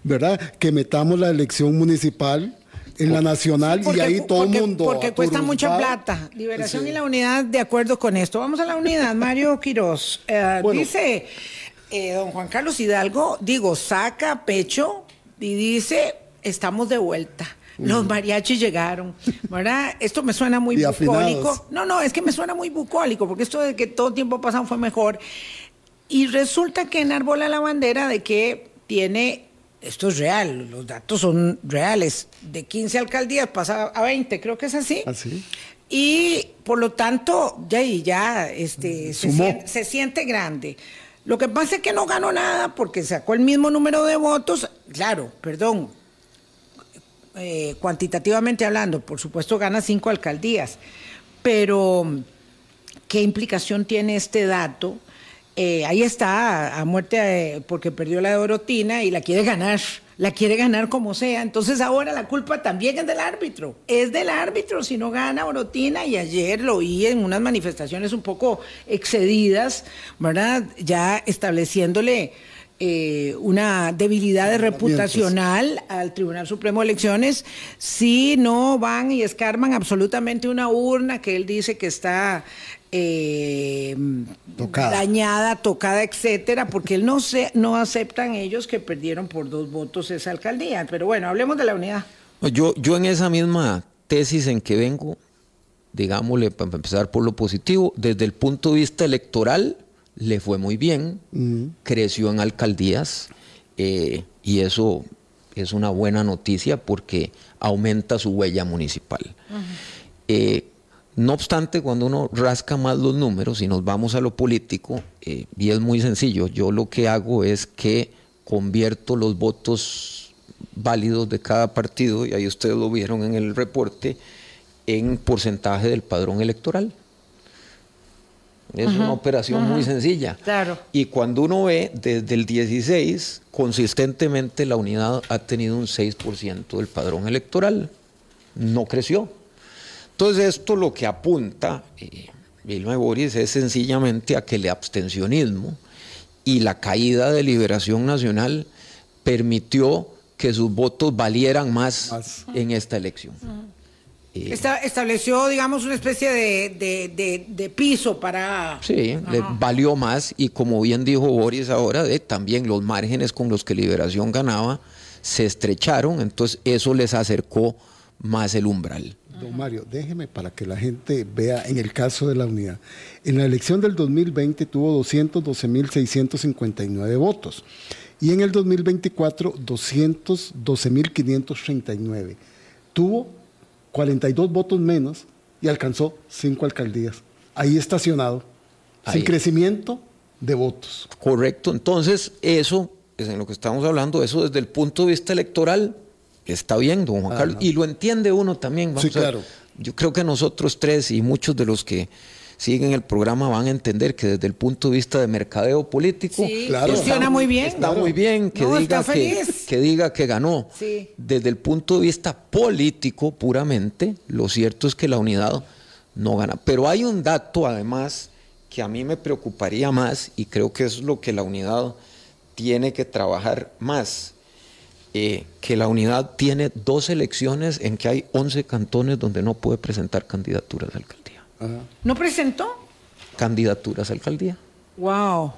C: ¿verdad? Que metamos la elección municipal en la nacional y ahí todo el mundo.
B: Porque cuesta mucha plata. Liberación y la unidad de acuerdo con esto. Vamos a la unidad, Mario Quiroz. Eh, dice eh, don Juan Carlos Hidalgo, digo, saca pecho y dice, estamos de vuelta. Los mariachis llegaron, ¿verdad? Esto me suena muy [LAUGHS] bucólico. No, no, es que me suena muy bucólico, porque esto de que todo tiempo pasado fue mejor. Y resulta que enarbola la bandera de que tiene esto es real, los datos son reales. De 15 alcaldías pasa a 20, creo que es así.
C: Así.
B: ¿Ah, y por lo tanto, ya, ya este, se siente, grande. Lo que pasa es que no ganó nada porque sacó el mismo número de votos. Claro, perdón, eh, cuantitativamente hablando, por supuesto gana cinco alcaldías. Pero, ¿qué implicación tiene este dato? Eh, ahí está, a muerte eh, porque perdió la de Orotina y la quiere ganar, la quiere ganar como sea. Entonces ahora la culpa también es del árbitro, es del árbitro si no gana Orotina y ayer lo oí en unas manifestaciones un poco excedidas, ¿verdad? Ya estableciéndole... Eh, una debilidad de reputacional al Tribunal Supremo de Elecciones si no van y escarman absolutamente una urna que él dice que está eh, dañada, tocada, etcétera, porque él no se, no aceptan ellos que perdieron por dos votos esa alcaldía. Pero bueno, hablemos de la unidad.
D: Yo, yo en esa misma tesis en que vengo, digámosle, para empezar por lo positivo, desde el punto de vista electoral, le fue muy bien, creció en alcaldías, eh, y eso es una buena noticia porque aumenta su huella municipal. No obstante, cuando uno rasca más los números y nos vamos a lo político, eh, y es muy sencillo, yo lo que hago es que convierto los votos válidos de cada partido, y ahí ustedes lo vieron en el reporte, en porcentaje del padrón electoral. Es una operación muy sencilla.
B: Claro.
D: Y cuando uno ve desde el 16, consistentemente la unidad ha tenido un 6% del padrón electoral. No creció. Entonces esto lo que apunta, eh, Vilma Boris, es sencillamente a que el abstencionismo y la caída de Liberación Nacional permitió que sus votos valieran más, en esta elección.
B: Eh, estableció, digamos, una especie de, piso para...
D: Sí, le valió más y como bien dijo Boris ahora, de, también los márgenes con los que Liberación ganaba se estrecharon, entonces eso les acercó más el umbral.
C: Don Mario, déjeme para que la gente vea en el caso de la unidad. En la elección del 2020 tuvo 212.659 votos y en el 2024 212.539. Tuvo 42 votos menos y alcanzó cinco alcaldías. Ahí estacionado, sin crecimiento de votos.
D: Correcto, entonces eso es en lo que estamos hablando, eso desde el punto de vista electoral está bien, don Juan Carlos, y lo entiende uno también.
C: sí, claro.
D: yo creo que nosotros tres y muchos de los que siguen el programa van a entender que desde el punto de vista de mercadeo político
B: funciona muy bien.
D: Está muy bien que, diga que, diga que ganó. Desde el punto de vista político puramente, lo cierto es que la unidad no gana. Pero hay un dato además que a mí me preocuparía más y creo que es lo que la unidad tiene que trabajar más. Eh, que la unidad tiene dos elecciones en que hay 11 cantones donde no puede presentar candidaturas de alcalde.
B: ¿No presentó?
D: Candidaturas a alcaldía.
B: Wow.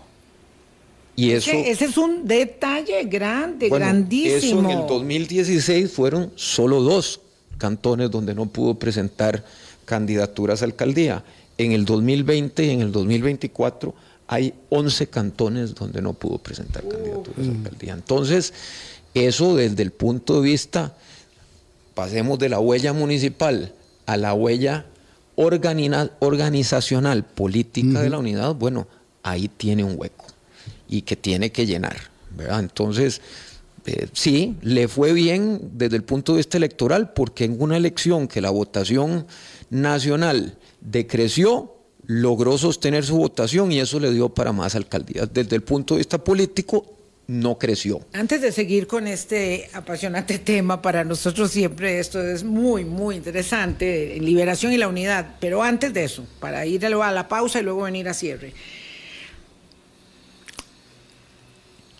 D: Y eso,
B: ese, es un detalle grande, grandísimo.
D: Eso en el 2016 fueron solo dos cantones donde no pudo presentar candidaturas a alcaldía. En el 2020 y en el 2024 hay 11 cantones donde no pudo presentar candidaturas a alcaldía. Entonces, eso desde el punto de vista, pasemos de la huella municipal a la huella organizacional política de la unidad, bueno, ahí tiene un hueco y que tiene que llenar. ¿verdad? Entonces, eh, sí, le fue bien desde el punto de vista electoral, porque en una elección que la votación nacional decreció, logró sostener su votación y eso le dio para más alcaldías. Desde el punto de vista político, no creció.
B: Antes de seguir con este apasionante tema, para nosotros siempre esto es muy, muy interesante, liberación y la unidad, pero antes de eso, para ir a la pausa y luego venir a cierre.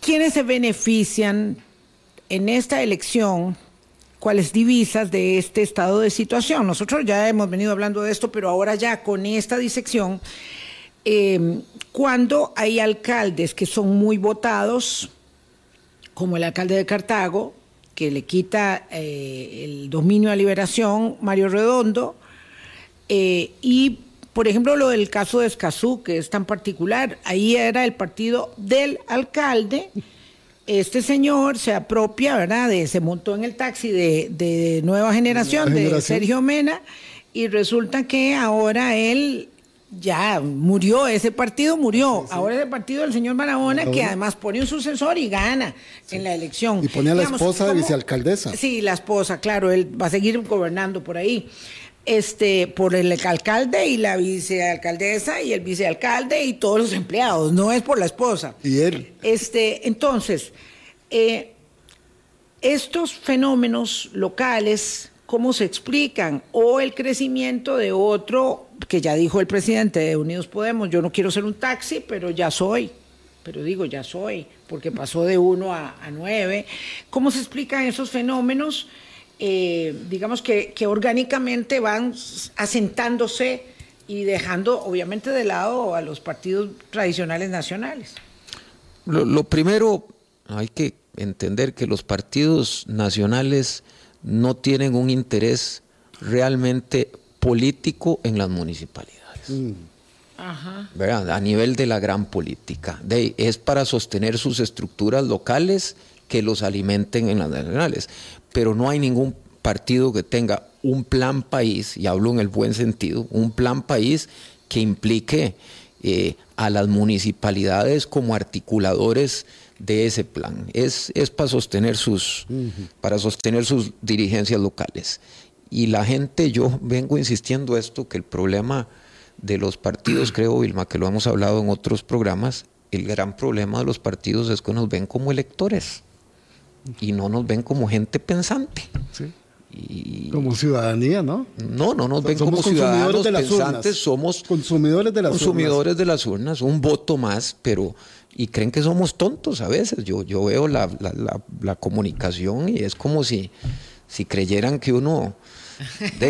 B: ¿Quiénes se benefician en esta elección? ¿Cuáles divisas de este estado de situación? Nosotros ya hemos venido hablando de esto, pero ahora ya con esta disección, eh, cuando hay alcaldes que son muy votados, como el alcalde de Cartago, que le quita eh, el dominio a liberación, Mario Redondo, eh, y por ejemplo lo del caso de Escazú, que es tan particular, ahí era el partido del alcalde, este señor se apropia, ¿verdad? De, se montó en el taxi de, nueva generación, de Sergio Mena, y resulta que ahora él ya murió, ese partido murió. Ahora es el partido del señor Barahona, que además pone un sucesor y gana en la elección.
C: Y pone a la esposa de vicealcaldesa.
B: Sí, la esposa, claro, él va a seguir gobernando por ahí. Este, por el alcalde y la vicealcaldesa y el vicealcalde y todos los empleados, no es por la esposa.
C: Y él.
B: Este, entonces, eh, estos fenómenos locales, ¿cómo se explican? O el crecimiento de otro que ya dijo el presidente de Unidos Podemos, yo no quiero ser un taxi, pero ya soy. Pero digo, ya soy, porque pasó de uno a, nueve. ¿Cómo se explican esos fenómenos? Eh, digamos que, orgánicamente van asentándose y dejando obviamente de lado a los partidos tradicionales nacionales.
D: lo, primero, hay que entender que los partidos nacionales no tienen un interés realmente político en las municipalidades. Mm. A nivel de la gran política. De, es para sostener sus estructuras locales que los alimenten en las nacionales. Pero no hay ningún partido que tenga un plan país, y hablo en el buen sentido, un plan país que implique eh, a las municipalidades como articuladores de ese plan. Es, es para sostener sus, para sostener sus dirigencias locales. Y la gente, yo vengo insistiendo esto, que el problema de los partidos, [CLEARS THROAT] creo, Vilma, que lo hemos hablado en otros programas, el gran problema de los partidos es que nos ven como electores y no nos ven como gente pensante.
C: como ciudadanía, ¿no?
D: No, no nos ven como ciudadanos pensantes, somos
C: consumidores de las
D: consumidores de las urnas, un voto más, pero y creen que somos tontos a veces. Yo, yo veo la, la comunicación y es como si, si creyeran que uno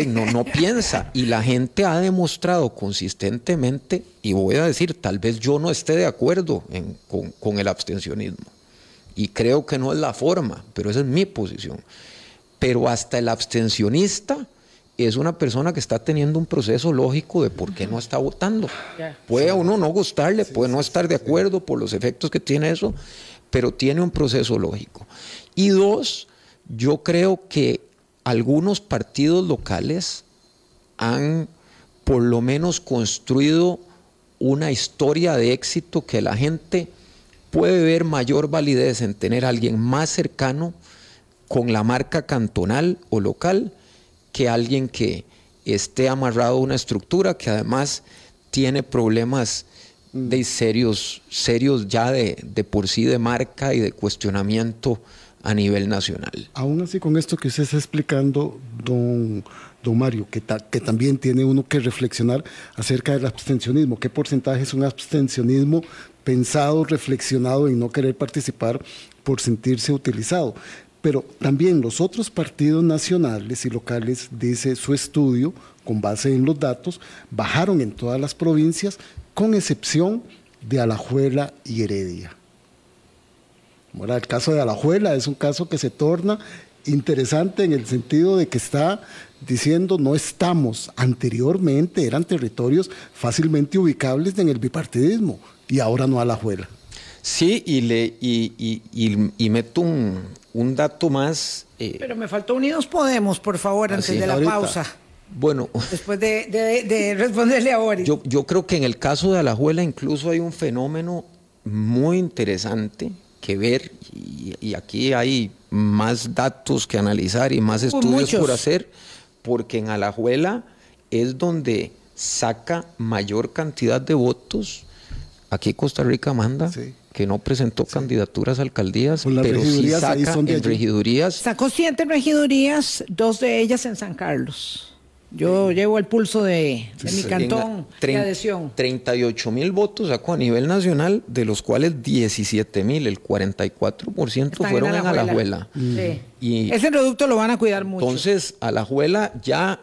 D: no, no piensa. Y la gente ha demostrado consistentemente, y voy a decir, tal vez yo no esté de acuerdo con, con el abstencionismo. Y creo que no es la forma, pero esa es mi posición. Pero hasta el abstencionista es una persona que está teniendo un proceso lógico de por qué no está votando. Puede a uno no gustarle, puede no estar de acuerdo por los efectos que tiene eso, pero tiene un proceso lógico. Y dos, yo creo que algunos partidos locales han por lo menos construido una historia de éxito que la gente puede ver mayor validez en tener a alguien más cercano con la marca cantonal o local que alguien que esté amarrado a una estructura que además tiene problemas de serios, serios ya de, de por sí de marca y de cuestionamiento a nivel nacional.
C: Aún así, con esto que usted está explicando, don, don Mario, que, que también tiene uno que reflexionar acerca del abstencionismo. ¿Qué porcentaje es un abstencionismo pensado, reflexionado en no querer participar por sentirse utilizado? Pero también los otros partidos nacionales y locales, dice su estudio, con base en los datos, bajaron en todas las provincias, con excepción de Alajuela y Heredia. El caso de Alajuela es un caso que se torna interesante en el sentido de que está diciendo no estamos, anteriormente eran territorios fácilmente ubicables en el bipartidismo y ahora no Alajuela.
D: Sí, y, le, y, y, meto un, dato más.
B: Eh, Pero me faltó Unidos Podemos, por favor, antes de la pausa.
D: Bueno.
B: Después de, responderle a Ori.
D: Yo, yo creo que en el caso de Alajuela incluso hay un fenómeno muy interesante que ver y, aquí hay más datos que analizar y más estudios por hacer, porque en Alajuela es donde saca mayor cantidad de votos. Aquí Costa Rica manda. que no presentó candidaturas a alcaldías, pero sí saca en regidurías.
B: Sacó siete regidurías, dos de ellas en San Carlos. Yo llevo el pulso de, mi cantón de adhesión.
D: 38 mil votos sacó a nivel nacional, de los cuales 17 mil, el 44% fueron en Alajuela.
B: Y Ese producto lo van a cuidar mucho.
D: Entonces, Alajuela ya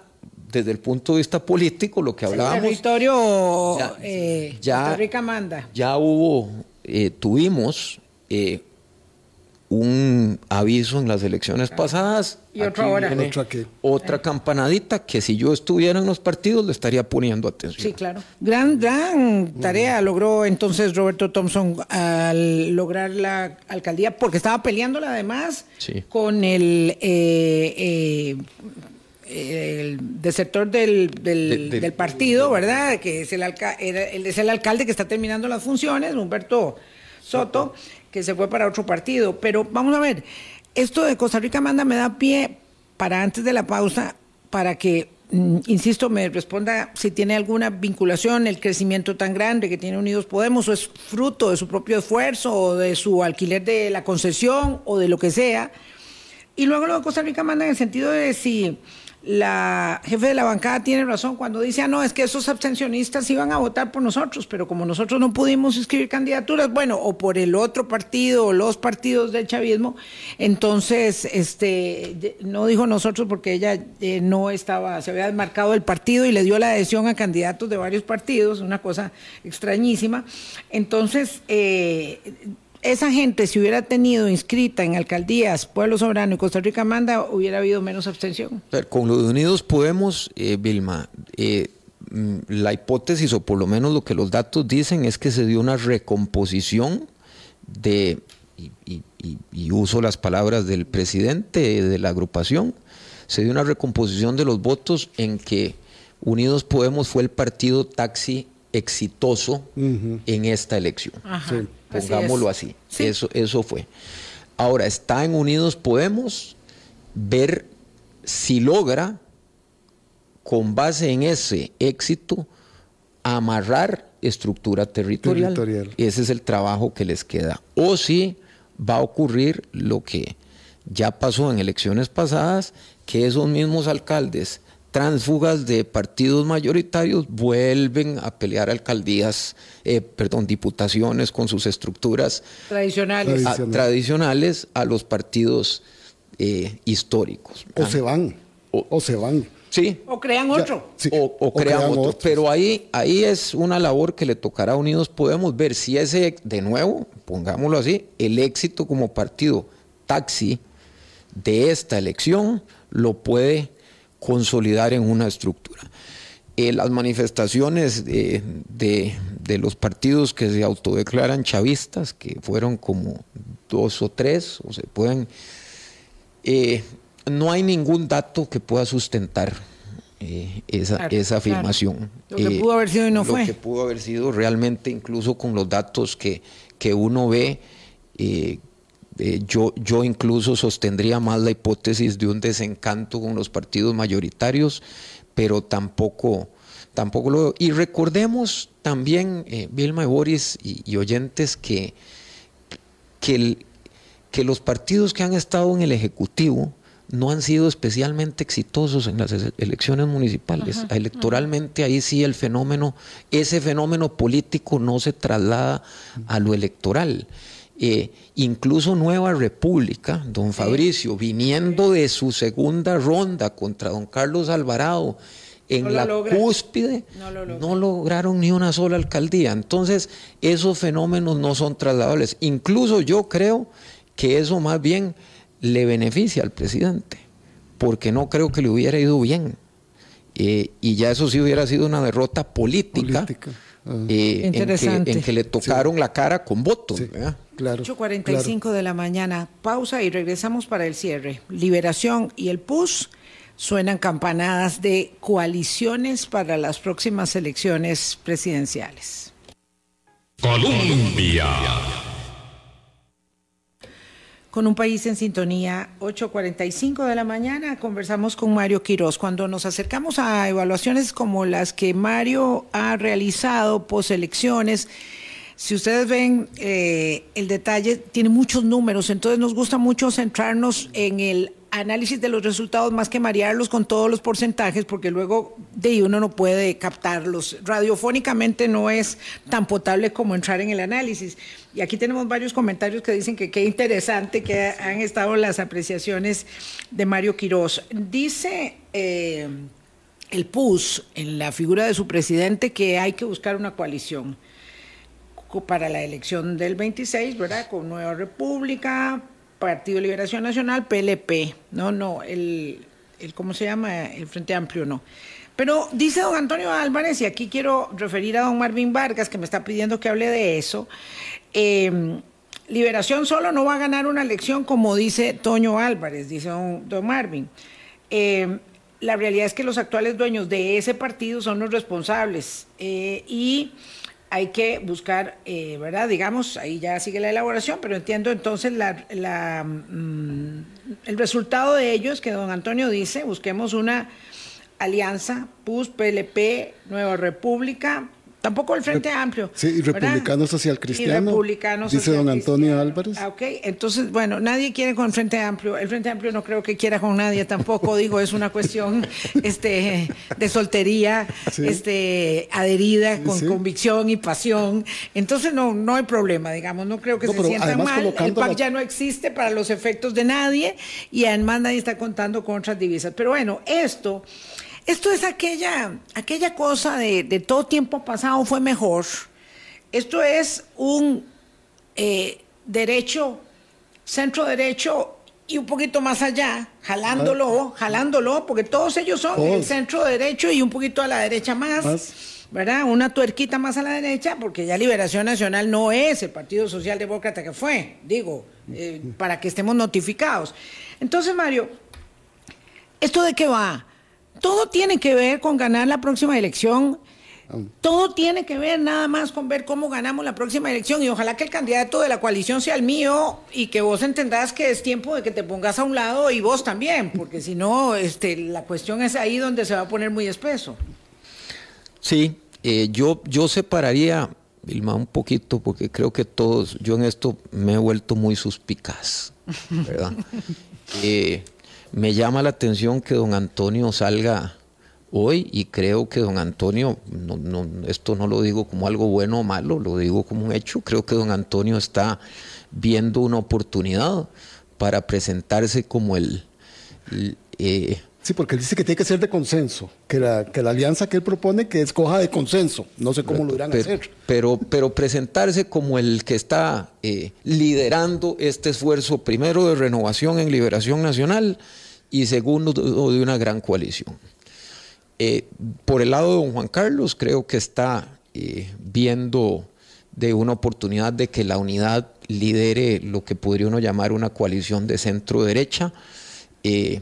D: desde el punto de vista político, lo que hablábamos. El
B: territorio ya, eh, Costa Rica manda.
D: Ya hubo, eh, tuvimos eh, un aviso en las elecciones pasadas.
B: Y otra hora.
D: Otra, campanadita que si yo estuviera en los partidos le estaría poniendo atención.
B: Sí, claro. Gran, gran tarea logró entonces Roberto Thompson al lograr la alcaldía, porque estaba peleándola además con el, eh, eh, el desertor del, del, partido, ¿verdad? Que es el, es el alcalde que está terminando las funciones, Humberto Soto que se fue para otro partido. Pero vamos a ver, esto de Costa Rica Manda me da pie para antes de la pausa, para que, mm, insisto, me responda si tiene alguna vinculación el crecimiento tan grande que tiene Unidos Podemos, o es fruto de su propio esfuerzo, o de su alquiler de la concesión, o de lo que sea. Y luego lo de Costa Rica Manda en el sentido de si la jefe de la bancada tiene razón cuando dice, ah, no, es que esos abstencionistas iban a votar por nosotros, pero como nosotros no pudimos escribir candidaturas, bueno, o por el otro partido o los partidos del chavismo, entonces, este, no dijo nosotros porque ella eh, no estaba, se había desmarcado del partido y le dio la adhesión a candidatos de varios partidos, una cosa extrañísima. Entonces, eh, esa gente, si hubiera tenido inscrita en alcaldías Pueblo Soberano y Costa Rica Manda, hubiera habido menos abstención.
D: Con los Unidos Podemos, eh, Vilma, eh, mm, la hipótesis, o por lo menos lo que los datos dicen, es que se dio una recomposición de, y, y uso las palabras del presidente de la agrupación, se dio una recomposición de los votos en que Unidos Podemos fue el partido taxi exitoso en esta elección. Pongámoslo así. Eso, eso fue. Ahora, está en Unidos Podemos ver si logra, con base en ese éxito, amarrar estructura territorial. Ese es el trabajo que les queda. O si va a ocurrir lo que ya pasó en elecciones pasadas, que esos mismos alcaldes transfugas de partidos mayoritarios vuelven a pelear alcaldías, eh, perdón, diputaciones con sus estructuras
B: tradicionales
D: a, tradicionales a los partidos eh, históricos.
C: O se van, o, se van.
D: Sí.
B: O crean otro.
D: o, crean, otro. Pero ahí, ahí es una labor que le tocará a Unidos. Podemos ver si ese, de nuevo, pongámoslo así, el éxito como partido taxi de esta elección lo puede consolidar en una estructura. Eh, las manifestaciones de, los partidos que se autodeclaran chavistas, que fueron como dos o tres, o se pueden, eh, no hay ningún dato que pueda sustentar eh, esa, esa, afirmación.
B: Lo que pudo haber sido y no fue.
D: Lo que pudo haber sido realmente, incluso con los datos que, que uno ve, eh, yo, yo incluso sostendría más la hipótesis de un desencanto con los partidos mayoritarios, pero tampoco, tampoco lo... Y recordemos también, eh, Vilma y Boris y, oyentes, que, que, que los partidos que han estado en el Ejecutivo, no han sido especialmente exitosos en las elecciones municipales. Electoralmente ahí sí el fenómeno, ese fenómeno político no se traslada a lo electoral. Eh, incluso Nueva República, don Fabricio, viniendo de su segunda ronda contra don Carlos Alvarado, en la cúspide, no, lograron ni una sola alcaldía. Entonces, esos fenómenos no son trasladables. Incluso yo creo que eso más bien le beneficia al presidente, porque no creo que le hubiera ido bien. Eh, y ya eso sí hubiera sido una derrota política. Eh, en, que, le tocaron la cara con votos.
B: claro, 8.45 de la mañana, pausa y regresamos para el cierre. Liberación y el PUS suenan campanadas de coaliciones para las próximas elecciones presidenciales.
A: Colombia
B: con un país en sintonía, 8.45 de la mañana, conversamos con Mario Quiroz. Cuando nos acercamos a evaluaciones como las que Mario ha realizado poselecciones, si ustedes ven eh, el detalle, tiene muchos números, entonces nos gusta mucho centrarnos en el análisis de los resultados más que marearlos con todos los porcentajes, porque luego de uno no puede captarlos. Radiofónicamente no es tan potable como entrar en el análisis. Y aquí tenemos varios comentarios que dicen que qué interesante que han estado las apreciaciones de Mario Quirós. Dice eh, el PUS en la figura de su presidente que hay que buscar una coalición para la elección del 26, ¿verdad? Con Nueva República, Partido Liberación Nacional, PLP, no, no, el, el, ¿cómo se llama? El Frente Amplio, no. Pero dice don Antonio Álvarez, y aquí quiero referir a don Marvin Vargas, que me está pidiendo que hable de eso, em, Liberación solo no va a ganar una elección como dice Toño Álvarez, dice don, Marvin. Em, la realidad es que los actuales dueños de ese partido son los responsables eh, y hay que buscar, eh, ¿verdad? Digamos, ahí ya sigue la elaboración, pero entiendo entonces la, mm, el resultado de ello es que don Antonio dice, busquemos una alianza PUS, PLP, Nueva República, Tampoco el Frente Amplio.
C: Sí, y Republicano Social Cristiano.
B: Y Republicano
C: Dice don Antonio Álvarez.
B: Ah, ok, entonces, bueno, nadie quiere con el Frente Amplio. El Frente Amplio no creo que quiera con nadie tampoco. Digo, es una cuestión [LAUGHS] este, de soltería, este, adherida, con convicción y pasión. Entonces, no, no hay problema, digamos. No creo que se sientan mal. El PAC ya no existe para los efectos de nadie y además nadie está contando con otras divisas. Pero bueno, esto esto es aquella, aquella cosa de, todo tiempo pasado fue mejor. Esto es un eh, derecho, centro derecho y un poquito más allá, jalándolo, jalándolo, porque todos ellos son el centro derecho y un poquito a la derecha más, ¿verdad? Una tuerquita más a la derecha, porque ya Liberación Nacional no es el Partido Socialdemócrata que fue, digo, eh, para que estemos notificados. Entonces, Mario, ¿esto de qué va? Todo tiene que ver con ganar la próxima elección Todo tiene que ver nada más con ver cómo ganamos la próxima elección y ojalá que el candidato de la coalición sea el mío y que vos entendás que es tiempo de que te pongas a un lado y vos también, porque si no, este, la cuestión es ahí donde se va a poner muy espeso.
D: Sí, eh, yo, yo separaría, Vilma, un poquito, porque creo que todos, yo en esto me he vuelto muy suspicaz, ¿verdad? [LAUGHS] Eh, me llama la atención que don Antonio salga hoy y creo que don Antonio, no, esto no lo digo como algo bueno o malo, lo digo como un hecho, creo que don Antonio está viendo una oportunidad para presentarse como el...
C: Eh, sí, porque él dice que tiene que ser de consenso, que la, que la alianza que él propone que escoja de consenso, no sé cómo lo irán a hacer.
D: Pero, pero presentarse como el que está eh, liderando este esfuerzo, primero de renovación en liberación nacional y segundo de una gran coalición. Eh, por el lado de don Juan Carlos, creo que está eh, viendo de una oportunidad de que la unidad lidere lo que podría uno llamar una coalición de centro derecha. Eh,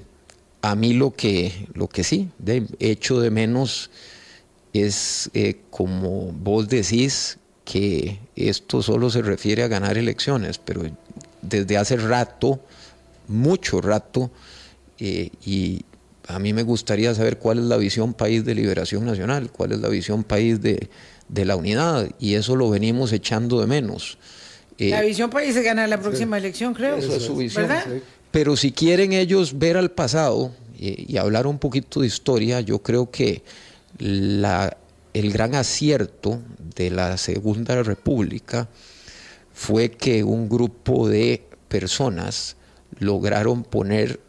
D: a mí lo que, lo que sí, de hecho de menos es como vos decís que esto solo se refiere a ganar elecciones, pero desde hace rato, mucho rato, y a mí me gustaría saber cuál es la visión país de liberación nacional, cuál es la visión país de, la unidad, y eso lo venimos echando de menos.
B: la eh, visión país se gana la próxima elección, creo.
D: Eso es su visión. Pero si quieren ellos ver al pasado y, hablar un poquito de historia, yo creo que la, el gran acierto de la Segunda República fue que un grupo de personas lograron poner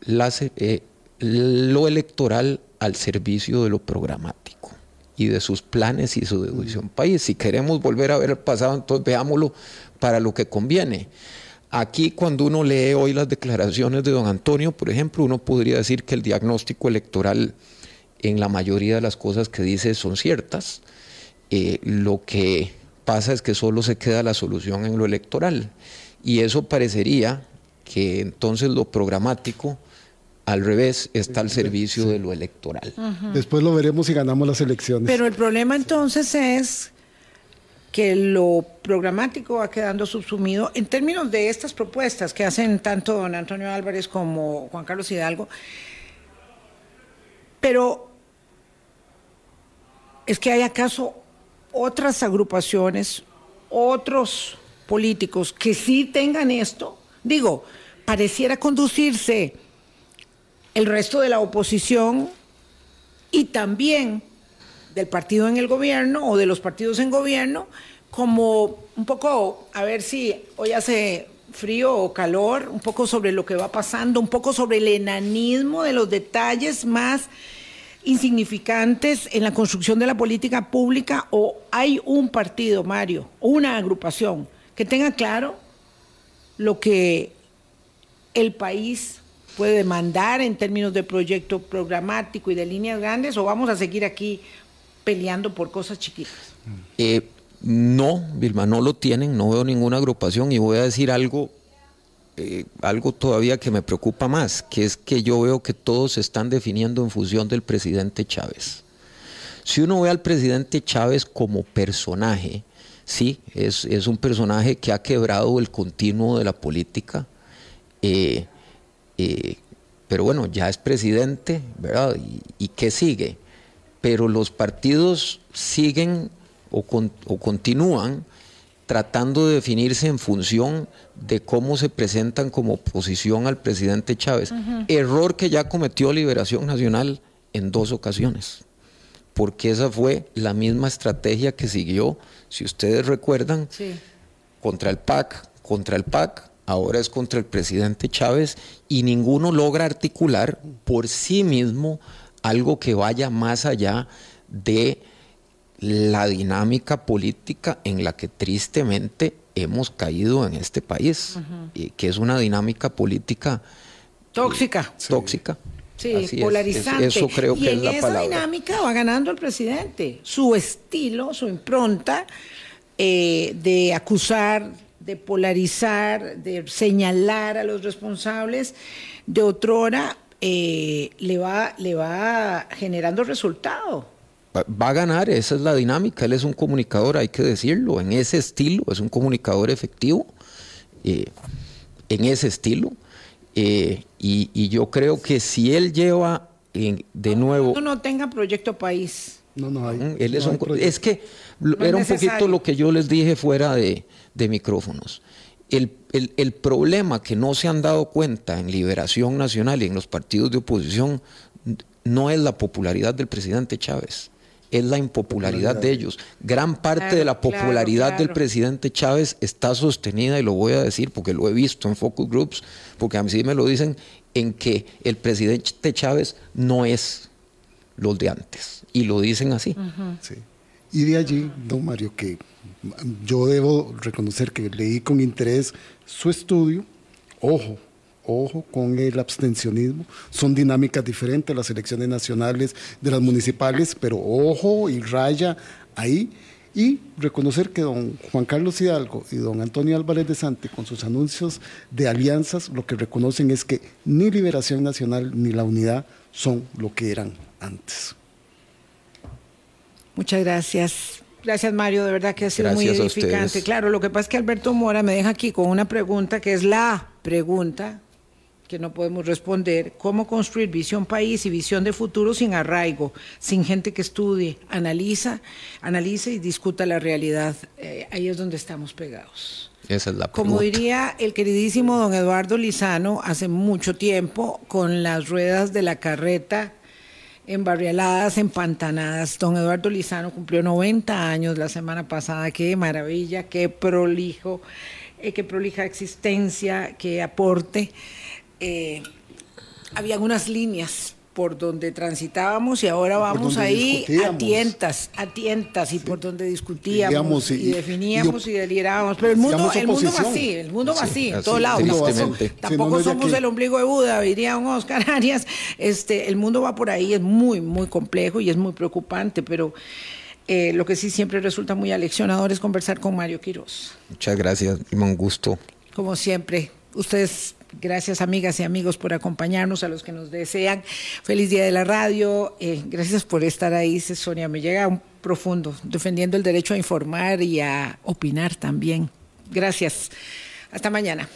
D: las, eh, lo electoral al servicio de lo programático y de sus planes y su deducción país. Si queremos volver a ver el pasado, entonces veámoslo para lo que conviene. Aquí cuando uno lee hoy las declaraciones de don Antonio, por ejemplo, uno podría decir que el diagnóstico electoral en la mayoría de las cosas que dice son ciertas. Eh, lo que pasa es que solo se queda la solución en lo electoral. Y eso parecería que entonces lo programático al revés, está al servicio de lo electoral.
C: Después lo veremos si ganamos las elecciones.
B: Pero el problema entonces es que lo programático va quedando subsumido en términos de estas propuestas que hacen tanto don Antonio Álvarez como Juan Carlos Hidalgo. Pero es que hay acaso otras agrupaciones, otros políticos que sí tengan esto. Digo, pareciera conducirse el resto de la oposición y también del partido en el gobierno o de los partidos en gobierno como un poco, a ver si hoy hace frío o calor, un poco sobre lo que va pasando, un poco sobre el enanismo de los detalles más insignificantes en la construcción de la política pública o hay un partido, Mario, una agrupación que tenga claro lo que el país puede demandar en términos de proyecto programático y de líneas grandes o vamos a seguir aquí peleando por cosas chiquitas?
D: Eh, no, Vilma, no lo tienen, no veo ninguna agrupación y voy a decir algo, eh, algo todavía que me preocupa más, que es que yo veo que todos se están definiendo en función del presidente Chávez. Si uno ve al presidente Chávez como personaje, sí, es, es un personaje que ha quebrado el continuo de la política. Eh, eh, pero bueno, ya es presidente, ¿verdad? ¿Y, qué sigue? Pero los partidos siguen o, continúan tratando de definirse en función de cómo se presentan como oposición al presidente Chávez. Error que ya cometió Liberación Nacional en dos ocasiones, porque esa fue la misma estrategia que siguió, si ustedes recuerdan, contra el PAC, contra el PAC, ahora es contra el presidente Chávez y ninguno logra articular por sí mismo algo que vaya más allá de la dinámica política en la que tristemente hemos caído en este país, que es una dinámica política
B: tóxica.
D: Eh, tóxica.
B: Sí, polarizante.
D: eso creo
B: y
D: que
B: en
D: es la
B: esa dinámica va ganando el presidente. Su estilo, su impronta eh, de acusar de polarizar, de señalar a los responsables de otrora, eh, le, va, le va generando resultado.
D: va a ganar, esa es la dinámica, él es un comunicador, hay que decirlo, en ese estilo, es un comunicador efectivo, eh, en ese estilo, eh, y, yo creo que si él lleva de nuevo...
B: No, no tenga proyecto país.
C: No, no hay.
D: Él es, es, que era un poquito lo que yo les dije fuera de, micrófonos. El, el, problema que no se han dado cuenta en Liberación Nacional y en los partidos de oposición no es la popularidad del presidente Chávez es la impopularidad de ellos. Gran parte de la popularidad del presidente Chávez está sostenida, y lo voy a decir porque lo he visto en focus groups, porque a mí sí me lo dicen, en que el presidente Chávez no es los de antes. Y lo dicen así.
C: Y de allí, don Mario, que yo debo reconocer que leí con interés su estudio. Ojo, ojo con el abstencionismo. Son dinámicas diferentes las elecciones nacionales de las municipales, pero ojo y raya ahí. Y reconocer que don Juan Carlos Hidalgo y don Antonio Álvarez de Sante, con sus anuncios de alianzas, lo que reconocen es que ni Liberación Nacional ni la unidad son lo que eran antes.
B: Muchas gracias. Gracias Mario, de verdad que ha sido muy edificante. Claro, lo que pasa es que Alberto Mora me deja aquí con una pregunta que es la pregunta que no podemos responder, cómo construir visión país y visión de futuro sin arraigo, sin gente que estudie, analiza, analice y discuta la realidad. Eh, ahí es donde estamos pegados.
D: Esa es la
B: Como diría el queridísimo don Eduardo Lizano hace mucho tiempo, con las ruedas de la carreta embarrialadas, empantanadas. Don Eduardo Lizano cumplió 90 años la semana pasada. Qué maravilla, qué prolijo, eh, qué prolija existencia, qué aporte eh, había unas líneas por donde transitábamos y ahora vamos ahí a tientas, a tientas y por donde discutíamos y, definíamos y, delirábamos. Pero el mundo, el mundo va así, el mundo va así, en todos lados. Tampoco, somos el ombligo de Buda, diría un Oscar Arias. Este, el mundo va por ahí, es muy, muy complejo y es muy preocupante, pero eh, lo que sí siempre resulta muy aleccionador es conversar con Mario Quiroz.
D: Muchas gracias, un gusto.
B: Como siempre, ustedes Gracias amigas y amigos por acompañarnos, a los que nos desean. Feliz día de la radio. Eh, gracias por estar ahí, Sonia. Me llega un profundo, defendiendo el derecho a informar y a opinar también. Gracias. Hasta mañana.